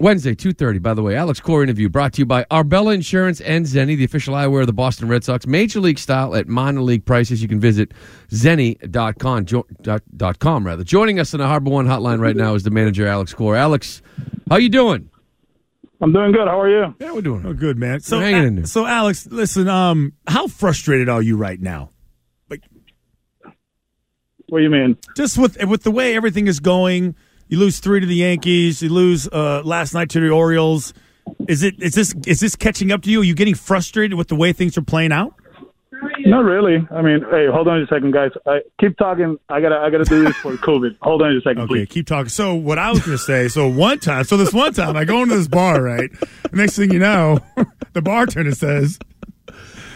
Wednesday, 2.30, by the way. Alex Cora interview brought to you by Arbella Insurance and Zenni, the official eyewear of the Boston Red Sox. Major league style at minor league prices. You can visit zenni.com, jo- dot, dot com, rather. Joining us on the HarborOne hotline right now is the manager, Alex Cora. Alex, how you doing? I'm doing good. How are you? Yeah, we're doing Oh, good man. So, We're hanging in there. so Alex, listen. Um, how frustrated are you right now? Like, what do you mean? Just with with the way everything is going, you lose three to the Yankees. You lose uh, last night to the Orioles. Is it is this is this catching up to you? Are you getting frustrated with the way things are playing out? Not really. I mean, hey, hold on a second, guys. I keep talking. I gotta, I gotta do this for COVID. Hold on a second, Okay, please. keep talking. So what I was going to say. So one time, so this one time, I go into this bar, right? Next thing you know, the bartender says,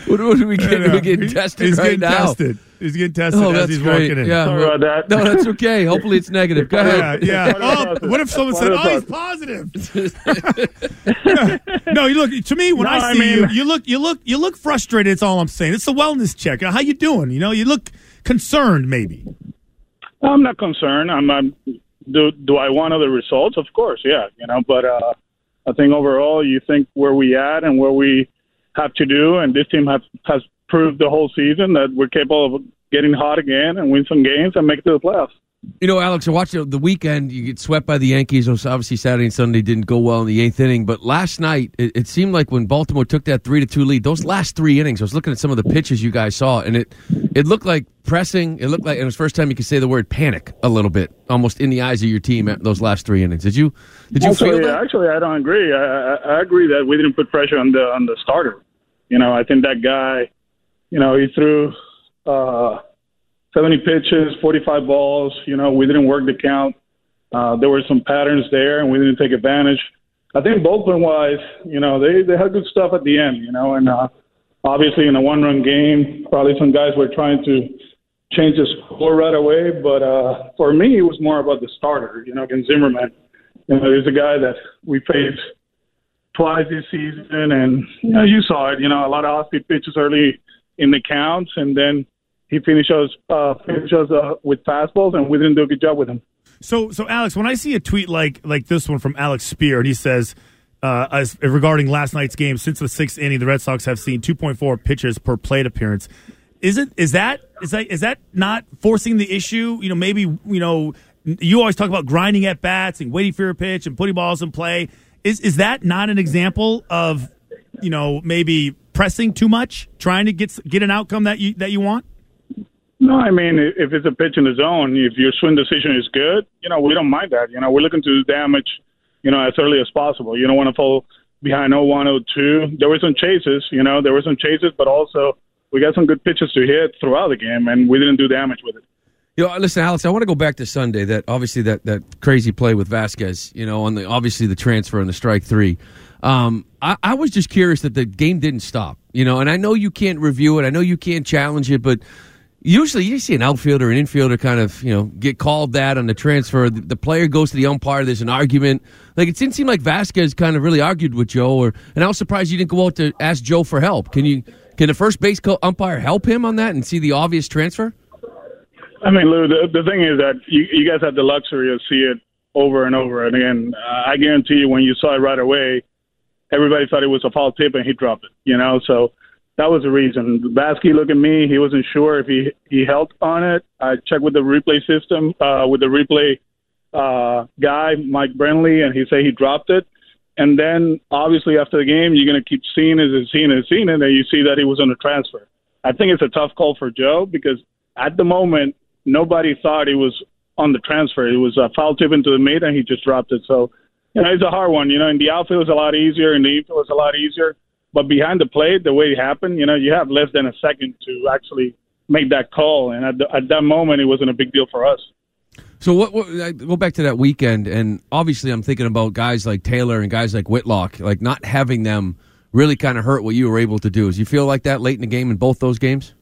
What, what are we getting? you know, We're getting tested he's right getting now. tested. He's getting tested Oh, as he's great. walking in. Yeah, Sorry about that. No, that's okay. Hopefully it's negative. Go ahead. Yeah, yeah. Part of the Oh, what if someone said, Part "Oh, of he's positive"? no, you look to me when No, I I see mean- you, you look, you look, you look frustrated. It's all I'm saying. It's a wellness check. How you doing? You know, you look concerned. Maybe. I'm not concerned. I'm, I'm. Do Do I want other results? Of course, yeah. You know, but uh, I think overall, you think where we at and where we have to do, and this team has has proved the whole season that we're capable of getting hot again and win some games and make it to the playoffs. You know, Alex, I watched the weekend. You get swept by the Yankees. Obviously, Saturday and Sunday didn't go well in the eighth inning. But last night, it, it seemed like when Baltimore took that three to two lead, those last three innings, I was looking at some of the pitches you guys saw, and it it looked like pressing. It looked like and it was the first time you could say the word panic a little bit, almost in the eyes of your team. At those last three innings, did you did you actually, feel that? Actually, I don't agree. I, I, I agree that we didn't put pressure on the on the starter. You know, I think that guy, you know, he threw uh, 70 pitches, 45 balls. You know, we didn't work the count. Uh, there were some patterns there, and we didn't take advantage. I think bullpen wise, you know, they they had good stuff at the end. You know, and uh, obviously in a one run game, probably some guys were trying to change the score right away. But uh, for me, it was more about the starter. You know, against Zimmermann. You know, there's a guy that we faced twice this season, and you know, you saw it. You know, a lot of off-speed pitches early in the counts, and then he finishes uh, finishes uh, with fastballs, and we didn't do a good job with him. So, so Alex, when I see a tweet like like this one from Alex Speier, and he says. Uh, as regarding last night's game, since the sixth inning, the Red Sox have seen 2.4 pitches per plate appearance. Is it is that is that is that not forcing the issue? You know, maybe you know you always talk about grinding at bats and waiting for your pitch and putting balls in play. Is is that not an example of you know maybe pressing too much, trying to get get an outcome that you that you want? No, I mean, if it's a pitch in the zone, if your swing decision is good, you know, we don't mind that. You know, we're looking to damage, you know, as early as possible. You don't want to fall behind 0-1, 0-2. There were some chases, you know, there were some chases, but also we got some good pitches to hit throughout the game, and we didn't do damage with it. You know, listen, Alex. I want to go back to Sunday. That obviously that that crazy play with Vazquez. You know, on the obviously the transfer and the strike three. Um, I, I was just curious that the game didn't stop. You know, and I know you can't review it. I know you can't challenge it, but usually you see an outfielder, an infielder, kind of you know get called that on the transfer. The, the player goes to the umpire. There's an argument. Like it didn't seem like Vazquez kind of really argued with Joe, or and I was surprised you didn't go out to ask Joe for help. Can you? Can the first base umpire help him on that and see the obvious transfer? I mean, Lou, the, the thing is that you, you guys have the luxury of see it over and over. And again, uh, I guarantee you, when you saw it right away, everybody thought it was a foul tip and he dropped it. You know, so that was the reason. Basky looked at me; he wasn't sure if he he held on it. I checked with the replay system, uh, with the replay uh, guy, Mike Brenly, and he said he dropped it. And then obviously after the game, you're going to keep seeing it and seeing it and seeing it, and you see that he was on a transfer. I think it's a tough call for Joe because at the moment, nobody thought he was on the transfer. It was a foul tip into the mid, and he just dropped it. So, you know, it's a hard one. You know, in the outfield, was a lot easier, in the infield, was a lot easier. But behind the plate, the way it happened, you know, you have less than a second to actually make that call. And at, the, at that moment, it wasn't a big deal for us. So what, what? I go back to that weekend, and obviously, I'm thinking about guys like Taylor and guys like Whitlock, like not having them really kind of hurt what you were able to do. Do you feel like that late in the game in both those games?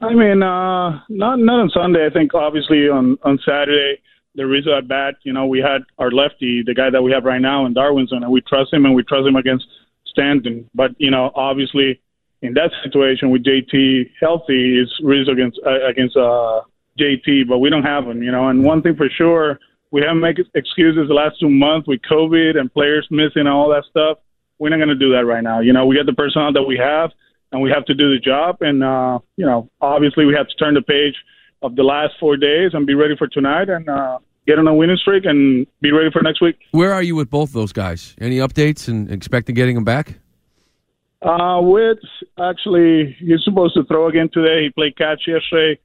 I mean, uh, not not on Sunday. I think obviously on on Saturday the Rizzo at bat. You know, we had our lefty, the guy that we have right now in Darwinzon, and we trust him and we trust him against Stanton. But you know, obviously in that situation with JT healthy is Rizzo against uh, against uh, JT, but we don't have him. You know, and one thing for sure, we haven't made excuses the last two months with COVID and players missing and all that stuff. We're not going to do that right now. You know, we got the personnel that we have and we have to do the job. And uh, you know, obviously, we have to turn the page of the last four days and be ready for tonight and uh, get on a winning streak and be ready for next week. Where are you with both those guys? Any updates and expecting getting them back? Uh, Whit actually, he's supposed to throw again today. He played catch yesterday.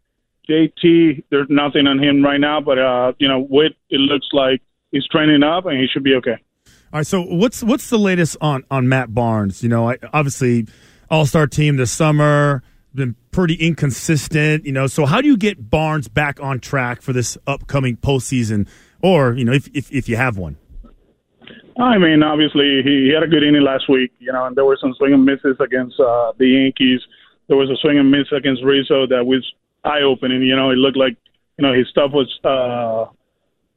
JT, there's nothing on him right now, but uh, you know, Whit, it looks like he's training up and he should be okay. All right. So what's what's the latest on on Matt Barnes? You know, I, obviously all Star team this summer. Been pretty inconsistent, you know. So how do you get Barnes back on track for this upcoming postseason, or you know, if if, if you have one? I mean, obviously he, he had a good inning last week, you know, and there were some swing and misses against uh, the Yankees. There was a swing and miss against Rizzo that was eye opening. You know, it looked like you know his stuff was uh,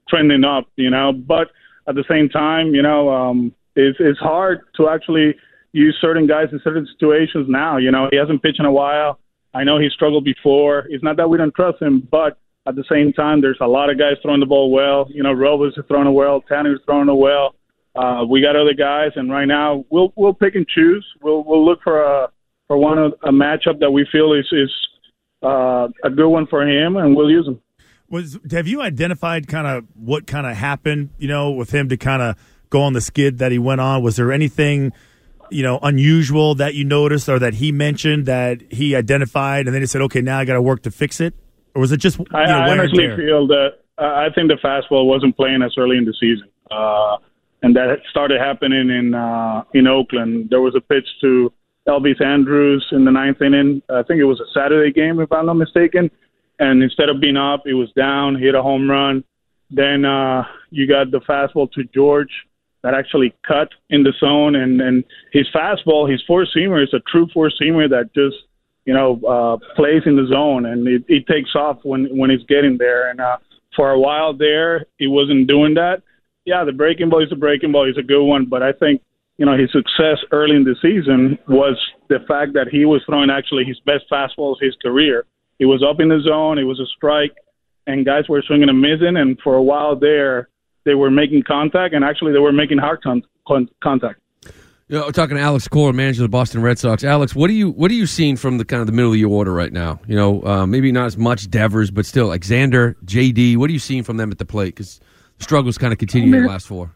trending up. You know, but at the same time, you know, um, it's it's hard to actually use certain guys in certain situations now. You know, he hasn't pitched in a while. I know he struggled before. It's not that we don't trust him, but at the same time, there's a lot of guys throwing the ball well. You know, Robles is throwing it well. Tanner's throwing well. Uh, we got other guys, and right now we'll we'll pick and choose. We'll we'll look for a for one a matchup that we feel is is uh, a good one for him, and we'll use him. Was have you identified kind of what kind of happened? You know, with him to kind of go on the skid that he went on. Was there anything? You know, unusual that you noticed or that he mentioned that he identified, and then he said, "Okay, now I got to work to fix it," or was it just? You know, I, I honestly feel that uh, I think the fastball wasn't playing as early in the season, uh, and that started happening in uh, in Oakland. There was a pitch to Elvis Andrus in the ninth inning. I think it was a Saturday game, if I'm not mistaken. And instead of being up, it was down. Hit a home run. Then uh, you got the fastball to George that actually cut in the zone. And, and his fastball, his four seamer is a true four seamer that just, you know, uh, plays in the zone and it, it takes off when, when it's getting there. And, uh, for a while there, he wasn't doing that. Yeah, the breaking ball is a breaking ball. He's a good one, but I think, you know, his success early in the season was the fact that he was throwing actually his best fastballs his career. He was up in the zone. It was a strike, and guys were swinging and missing. And for a while there, they were making contact, and actually they were making hard con- con- contact. You know, talking to Alex Cora, manager of the Boston Red Sox. Alex, what are you what are you seeing from the kind of the middle of your order right now? You know, uh, maybe not as much Devers, but still, like Xander, JD. What are you seeing from them at the plate? Because struggles kind of continue I mean, in the last four.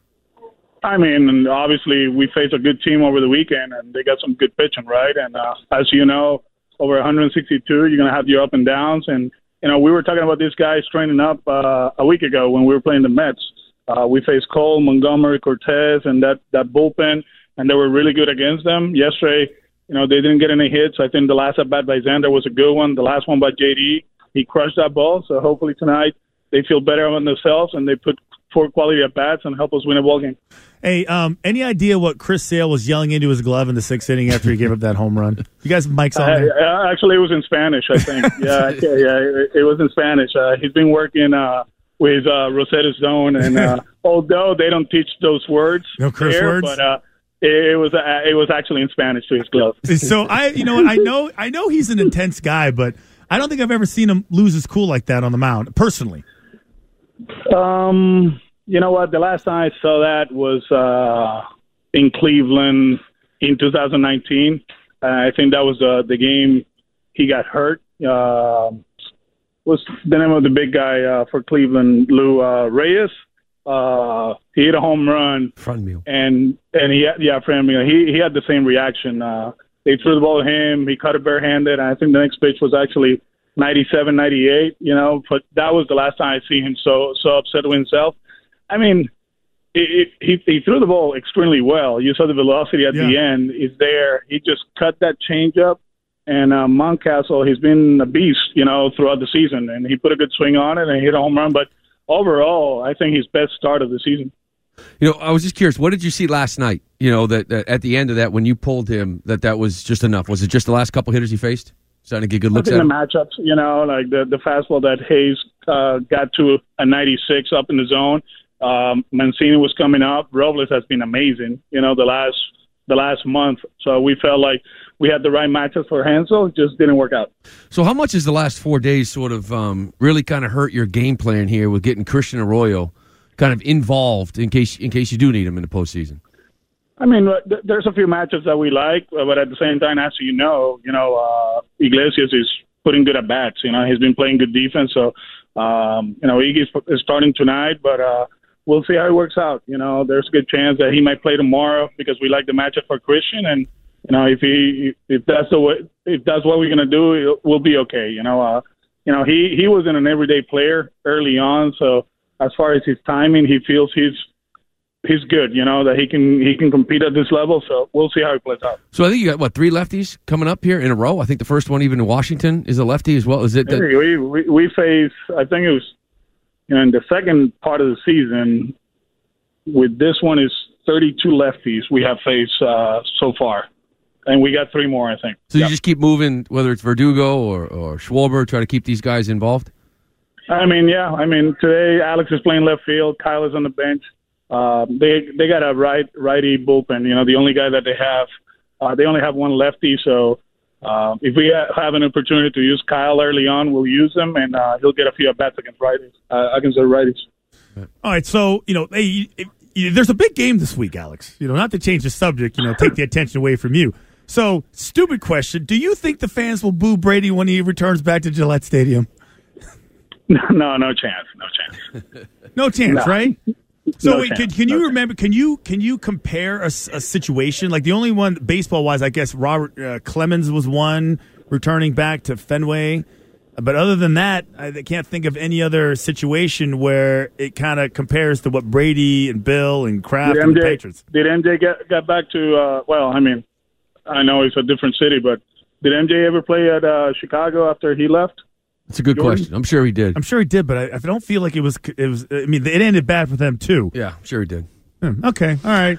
I mean, obviously we faced a good team over the weekend, and they got some good pitching, right? And uh, as you know, over 162, you're going to have your up and downs. And you know, we were talking about these guys training up uh, a week ago when we were playing the Mets. Uh, we faced Cole, Montgomery, Cortes, and that that bullpen, and they were really good against them. Yesterday, you know, they didn't get any hits. I think the last at bat by Xander was a good one. The last one by JD, he crushed that ball. So hopefully tonight they feel better on themselves and they put four quality at bats and help us win a ball game. Hey, um, any idea what Chris Sale was yelling into his glove in the sixth inning after he gave up that home run? You guys, mics on there? Uh, actually, it was in Spanish. I think. yeah, yeah, yeah. It, it was in Spanish. Uh, he's been working. Uh, with uh, Rosetta Stone, and uh, although they don't teach those words, no curse there, words, but uh, it, was uh, it was actually in Spanish to his glove. so I, you know, I know I know he's an intense guy, but I don't think I've ever seen him lose his cool like that on the mound, personally. Um, you know what? The last time I saw that was uh, in Cleveland in 2019. Uh, I think that was uh, the game he got hurt. Uh, what's the name of the big guy uh, for Cleveland? Lou uh, Reyes. uh, he hit a home run, Franmil. and and he had, yeah, you know, he he had the same reaction. Uh, they threw the ball to him. He caught it barehanded. And I think the next pitch was actually 97, 98. You know, but that was the last time I see him so so upset with himself. I mean, it, it, he he threw the ball extremely well. You saw the velocity at the end is there. He just cut that changeup. And uh, Mountcastle, he's been a beast, you know, throughout the season, and he put a good swing on it and he hit a home run. But overall, I think his best start of the season. You know, I was just curious. What did you see last night? You know, that, that at the end of that, when you pulled him, that that was just enough. Was it just the last couple hitters he faced? Starting to get good looks at the him. matchups, you know, like the the fastball that Hays uh, got to a 96 up in the zone. Um, Mancini was coming up. Robles has been amazing, you know, the last the last month. So we felt like we had the right matchups for Hansel. It just didn't work out. So, how much has the last four days sort of um, really kind of hurt your game plan here with getting Christian Arroyo kind of involved in case in case you do need him in the postseason? I mean, uh, there's a few matchups that we like, uh, but at the same time, as you know, you know, uh, Iglesias is putting good at bats. You know, he's been playing good defense. So, um, you know, Iggy is, is starting tonight, but uh, we'll see how it works out. You know, there's a good chance that he might play tomorrow because we like the matchup for Christian, and you know, if he if that's the way if that's what we're gonna do, we'll be okay. You know, uh, you know, he he wasn't an everyday player early on, so as far as his timing, he feels he's he's good. You know that he can he can compete at this level. So we'll see how he plays out. So, I think you got what three lefties coming up here in a row. I think the first one, even in Washington, is a lefty as well. Is it? That, we, we we face I think it was in the second part of the season. With this one is 32 lefties we have faced uh, so far, and we got three more I think. so you just keep moving, whether it's Verdugo or or Schwarber, try to keep these guys involved. I mean, yeah. I mean, today Alex is playing left field. Kyle is on the bench. Uh, they they got a right righty bullpen. You know, the only guy that they have, uh, they only have one lefty. So uh, if we have an opportunity to use Kyle early on, we'll use him, and uh, he'll get a few at bats against righties. Uh, against the righties. All right, so you know, hey, there's a big game this week, Alex. You know, not to change the subject, you know, take the attention away from you. So, stupid question: Do you think the fans will boo Brady when he returns back to Gillette Stadium? no, no chance. No chance. No chance, No. right? So, No wait, can, can No you chance. remember? Can you can you compare a, a situation like the only one baseball wise? I guess Robert uh, Clemens was one returning back to Fenway. But other than that, I can't think of any other situation where it kind of compares to what Brady and Bill and Kraft Did and the Patriots. did MJ get got back to? Uh, well, I mean, I know it's a different city, but did MJ ever play at uh, Chicago after he left? It's a good Jordan? question. I'm sure he did. I'm sure he did, but I, I don't feel like it was. It was. I mean, it ended bad for them too. yeah, I'm sure he did. Hmm, Okay, all right.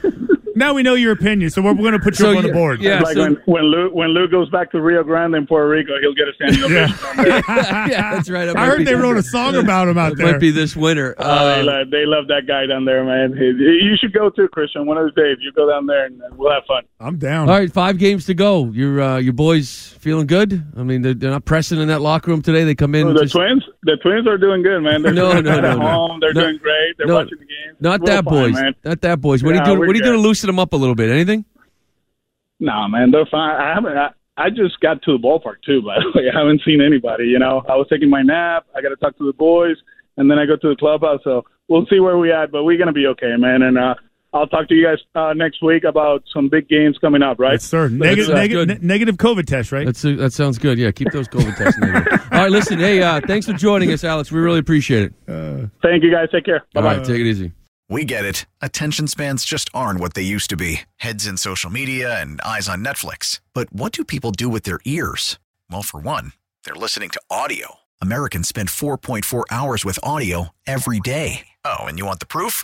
Now we know your opinion, so we're, we're going to put you So up on the board. yeah. like so- when when Lou when Lou goes back to Rio Grande in Puerto Rico, he'll get a standing ovation. on there. yeah, that's right. It I heard be- they wrote a song about him out It there. might be this winter. Oh, they, Uh, love, they love that guy down there, man. You should go too, Christian. One of those days, you go down there and we'll have fun. I'm down. all right, five games to go. Your uh, your boys feeling good? I mean, they're, they're not pressing in that locker room today. They come in. Oh, the just- Twins, the Twins are doing good, man. They're No, no, no, home. They're No, doing great. They're no, watching the games. Not that fine, boys. man. Not that boys. What are you doing? What are you doing to loosen them up a little bit? Anything? No, man, they're fine. I haven't. I, I just got to the ballpark too. By the way, I haven't seen anybody. You know, I was taking my nap. I got to talk to the boys, and then I go to the clubhouse. So we'll see where we at, but we're gonna be okay, man. And uh, I'll talk to you guys uh, next week about some big games coming up. Right? Yes, sir. That's, Negative, uh, negative, ne- negative COVID test, right? That's uh, that sounds good. Yeah, keep those COVID tests negative. All right, listen. Hey, uh, thanks for joining us, Alex. We really appreciate it. Thank you guys. Take care. Bye bye. right, take it easy. We get it. Attention spans just aren't what they used to be heads in social media and eyes on Netflix. But what do people do with their ears? Well, for one, they're listening to audio. Americans spend 4.4 hours with audio every day. Oh, and you want the proof?